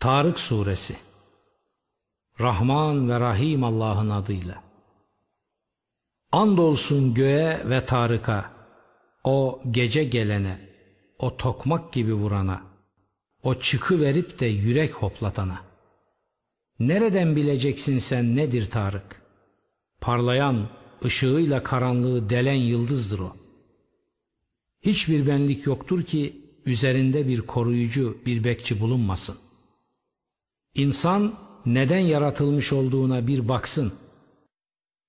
Tarık Suresi Rahman ve Rahim Allah'ın adıyla Andolsun göğe ve Tarık'a o gece gelene o tokmak gibi vurana o çıkı verip de yürek hoplatana Nereden bileceksin sen nedir Tarık? Parlayan, ışığıyla karanlığı delen yıldızdır o. Hiçbir benlik yoktur ki üzerinde bir koruyucu, bir bekçi bulunmasın. İnsan neden yaratılmış olduğuna bir baksın.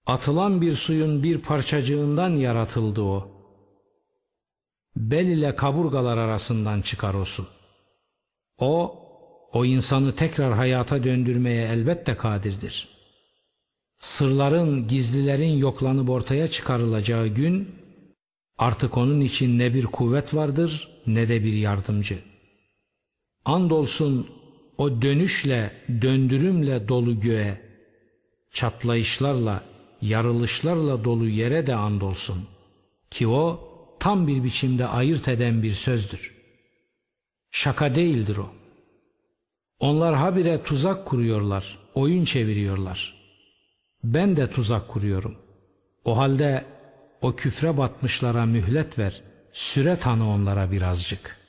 Atılan bir suyun bir parçacığından yaratıldı o. Bel ile kaburgalar arasından çıkar o su. O, o insanı tekrar hayata döndürmeye elbette kadirdir. Sırların, gizlilerin yoklanıp ortaya çıkarılacağı gün, artık onun için ne bir kuvvet vardır ne de bir yardımcı. Andolsun o dönüşle, döndürümle dolu göğe, çatlayışlarla, yarılışlarla dolu yere de andolsun. Ki o tam bir biçimde ayırt eden bir sözdür. Şaka değildir o. Onlar habire tuzak kuruyorlar, oyun çeviriyorlar. Ben de tuzak kuruyorum. O halde o küfre batmışlara mühlet ver, süre tanı onlara birazcık.''